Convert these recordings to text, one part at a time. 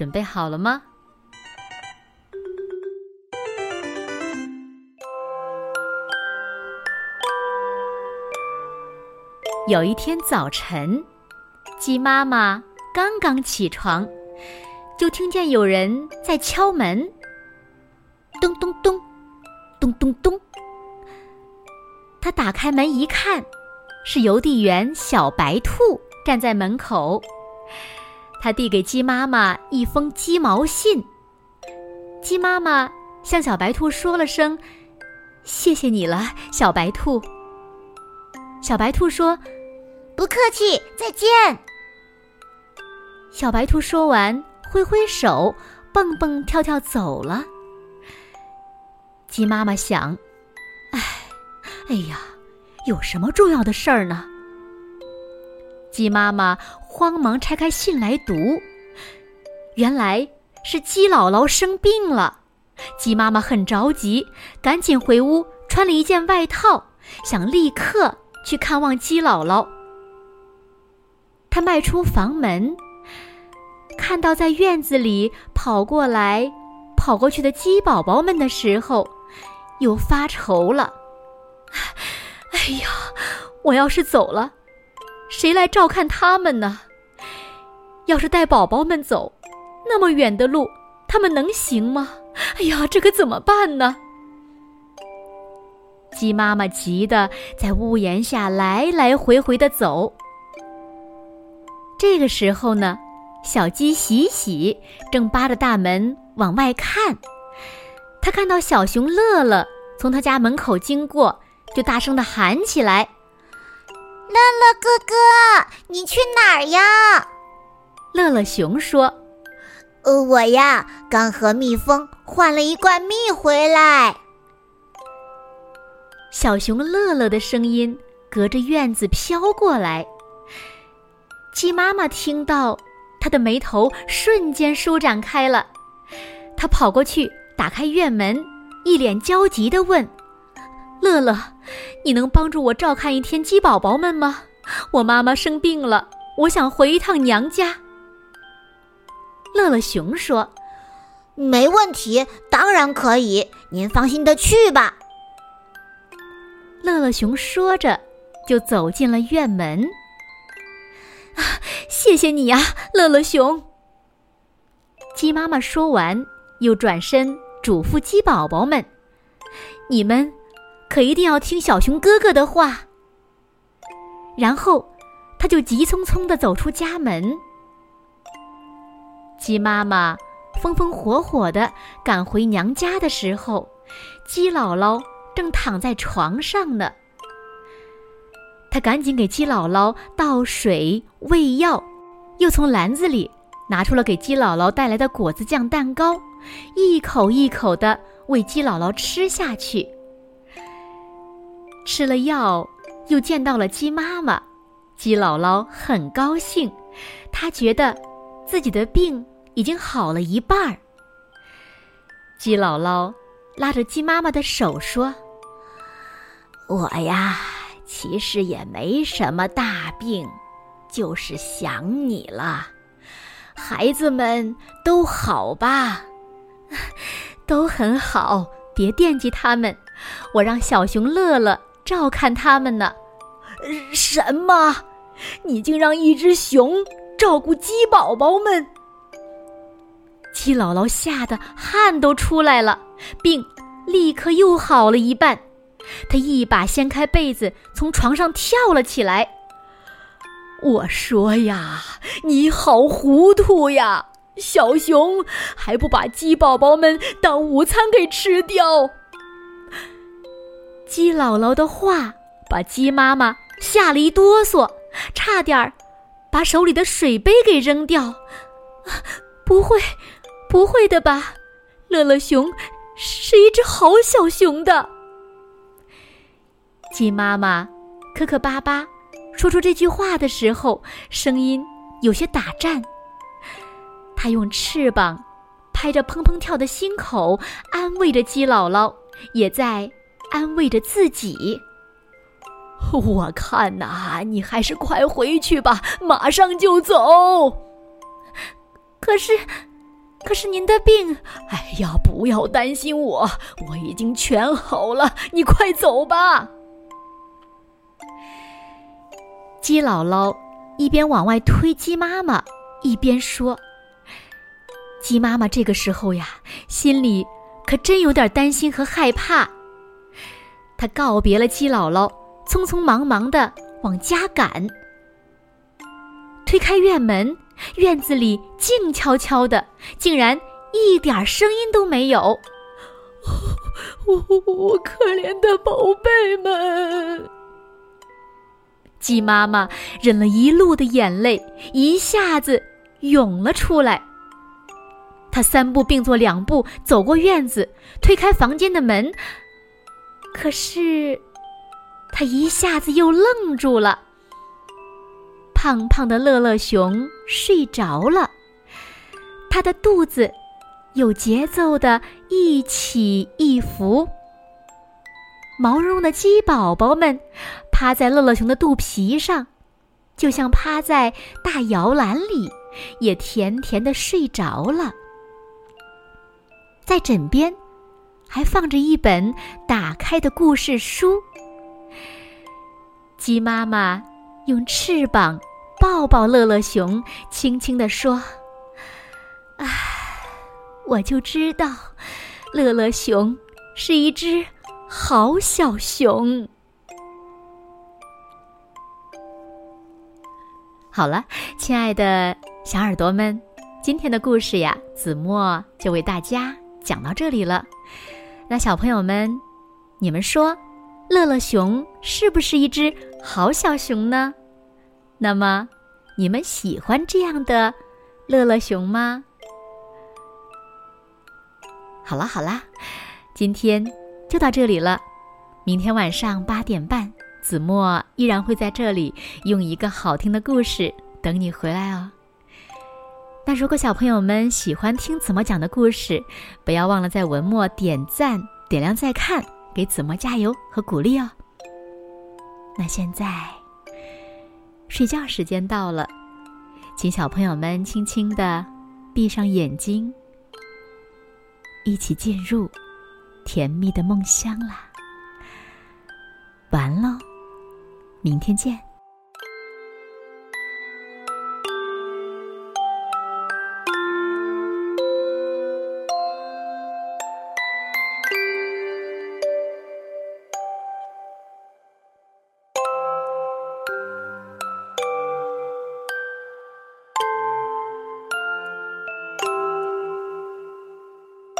准备好了吗？有一天早晨，鸡妈妈刚刚起床，就听见有人在敲门。咚咚咚，咚咚咚。他打开门一看，是邮递员小白兔站在门口。他递给鸡妈妈一封鸡毛信，鸡妈妈向小白兔说了声：“谢谢你了，小白兔。”小白兔说：“不客气，再见。”小白兔说完，挥挥手，蹦蹦跳跳走了。鸡妈妈想：“哎，哎呀，有什么重要的事儿呢？”鸡妈妈慌忙拆开信来读，原来是鸡姥姥生病了。鸡妈妈很着急，赶紧回屋穿了一件外套，想立刻去看望鸡姥姥。她迈出房门，看到在院子里跑过来、跑过去的鸡宝宝们的时候，又发愁了。哎呀，我要是走了。谁来照看他们呢？要是带宝宝们走，那么远的路，他们能行吗？哎呀，这可怎么办呢？鸡妈妈急得在屋檐下来来回回的走。这个时候呢，小鸡喜喜正扒着大门往外看，他看到小熊乐乐从他家门口经过，就大声的喊起来。乐乐哥哥，你去哪儿呀？乐乐熊说：“呃，我呀，刚和蜜蜂换了一罐蜜回来。”小熊乐乐的声音隔着院子飘过来。鸡妈妈听到，她的眉头瞬间舒展开了。她跑过去打开院门，一脸焦急地问。乐乐，你能帮助我照看一天鸡宝宝们吗？我妈妈生病了，我想回一趟娘家。乐乐熊说：“没问题，当然可以，您放心的去吧。”乐乐熊说着，就走进了院门。啊，谢谢你呀，乐乐熊。鸡妈妈说完，又转身嘱咐鸡宝宝们：“你们。”可一定要听小熊哥哥的话。然后，他就急匆匆的走出家门。鸡妈妈风风火火的赶回娘家的时候，鸡姥姥正躺在床上呢。他赶紧给鸡姥姥倒水喂药，又从篮子里拿出了给鸡姥姥带来的果子酱蛋糕，一口一口的喂鸡姥姥吃下去。吃了药，又见到了鸡妈妈，鸡姥姥很高兴，她觉得自己的病已经好了一半儿。鸡姥姥拉着鸡妈妈的手说：“我呀，其实也没什么大病，就是想你了。孩子们都好吧？都很好，别惦记他们，我让小熊乐乐。”照看他们呢？什么？你竟让一只熊照顾鸡宝宝们？鸡姥姥吓得汗都出来了，病立刻又好了一半。他一把掀开被子，从床上跳了起来。我说呀，你好糊涂呀！小熊还不把鸡宝宝们当午餐给吃掉？鸡姥姥的话把鸡妈妈吓了一哆嗦，差点儿把手里的水杯给扔掉。啊不会，不会的吧？乐乐熊是一只好小熊的。鸡妈妈磕磕巴巴说出这句话的时候，声音有些打颤。它用翅膀拍着砰砰跳的心口，安慰着鸡姥姥，也在安慰着自己。我看呐，你还是快回去吧，马上就走。可是，可是您的病……哎呀，不要担心我，我已经全好了。你快走吧。鸡姥姥一边往外推鸡妈妈，一边说：“鸡妈妈这个时候呀，心里可真有点担心和害怕。她告别了鸡姥姥。”匆匆忙忙的往家赶，推开院门，院子里静悄悄的，竟然一点声音都没有。我 我可怜的宝贝们！鸡妈妈忍了一路的眼泪，一下子涌了出来。她三步并作两步走过院子，推开房间的门，可是。他一下子又愣住了。胖胖的乐乐熊睡着了，他的肚子有节奏的一起一伏。毛茸茸的鸡宝宝们趴在乐乐熊的肚皮上，就像趴在大摇篮里，也甜甜的睡着了。在枕边，还放着一本打开的故事书。鸡妈妈用翅膀抱抱乐乐熊，轻轻地说：“唉，我就知道，乐乐熊是一只好小熊。”好了，亲爱的小耳朵们，今天的故事呀，子墨就为大家讲到这里了。那小朋友们，你们说？乐乐熊是不是一只好小熊呢？那么，你们喜欢这样的乐乐熊吗？好啦好啦，今天就到这里了。明天晚上八点半，子墨依然会在这里用一个好听的故事等你回来哦。那如果小朋友们喜欢听子墨讲的故事，不要忘了在文末点赞、点亮再看。给子墨加油和鼓励哦！那现在睡觉时间到了，请小朋友们轻轻的闭上眼睛，一起进入甜蜜的梦乡啦！完喽，明天见。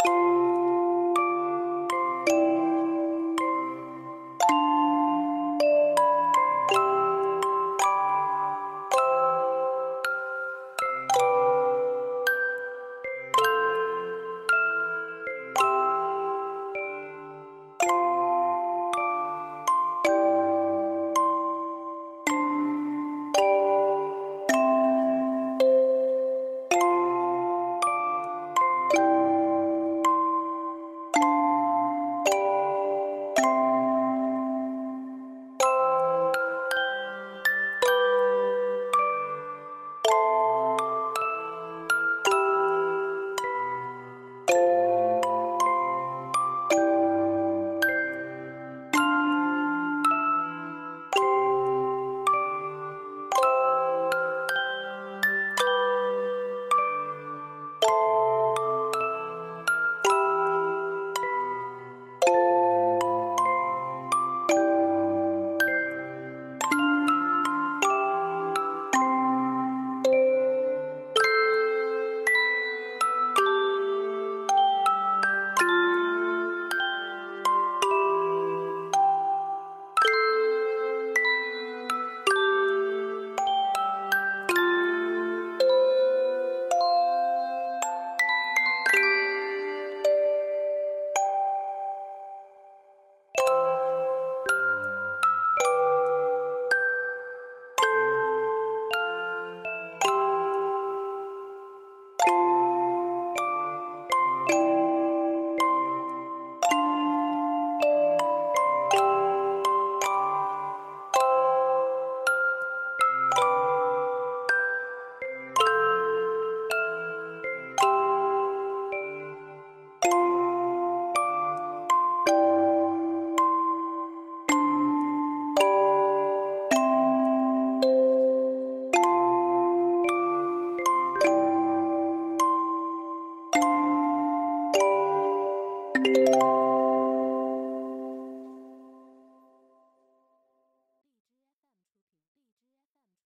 you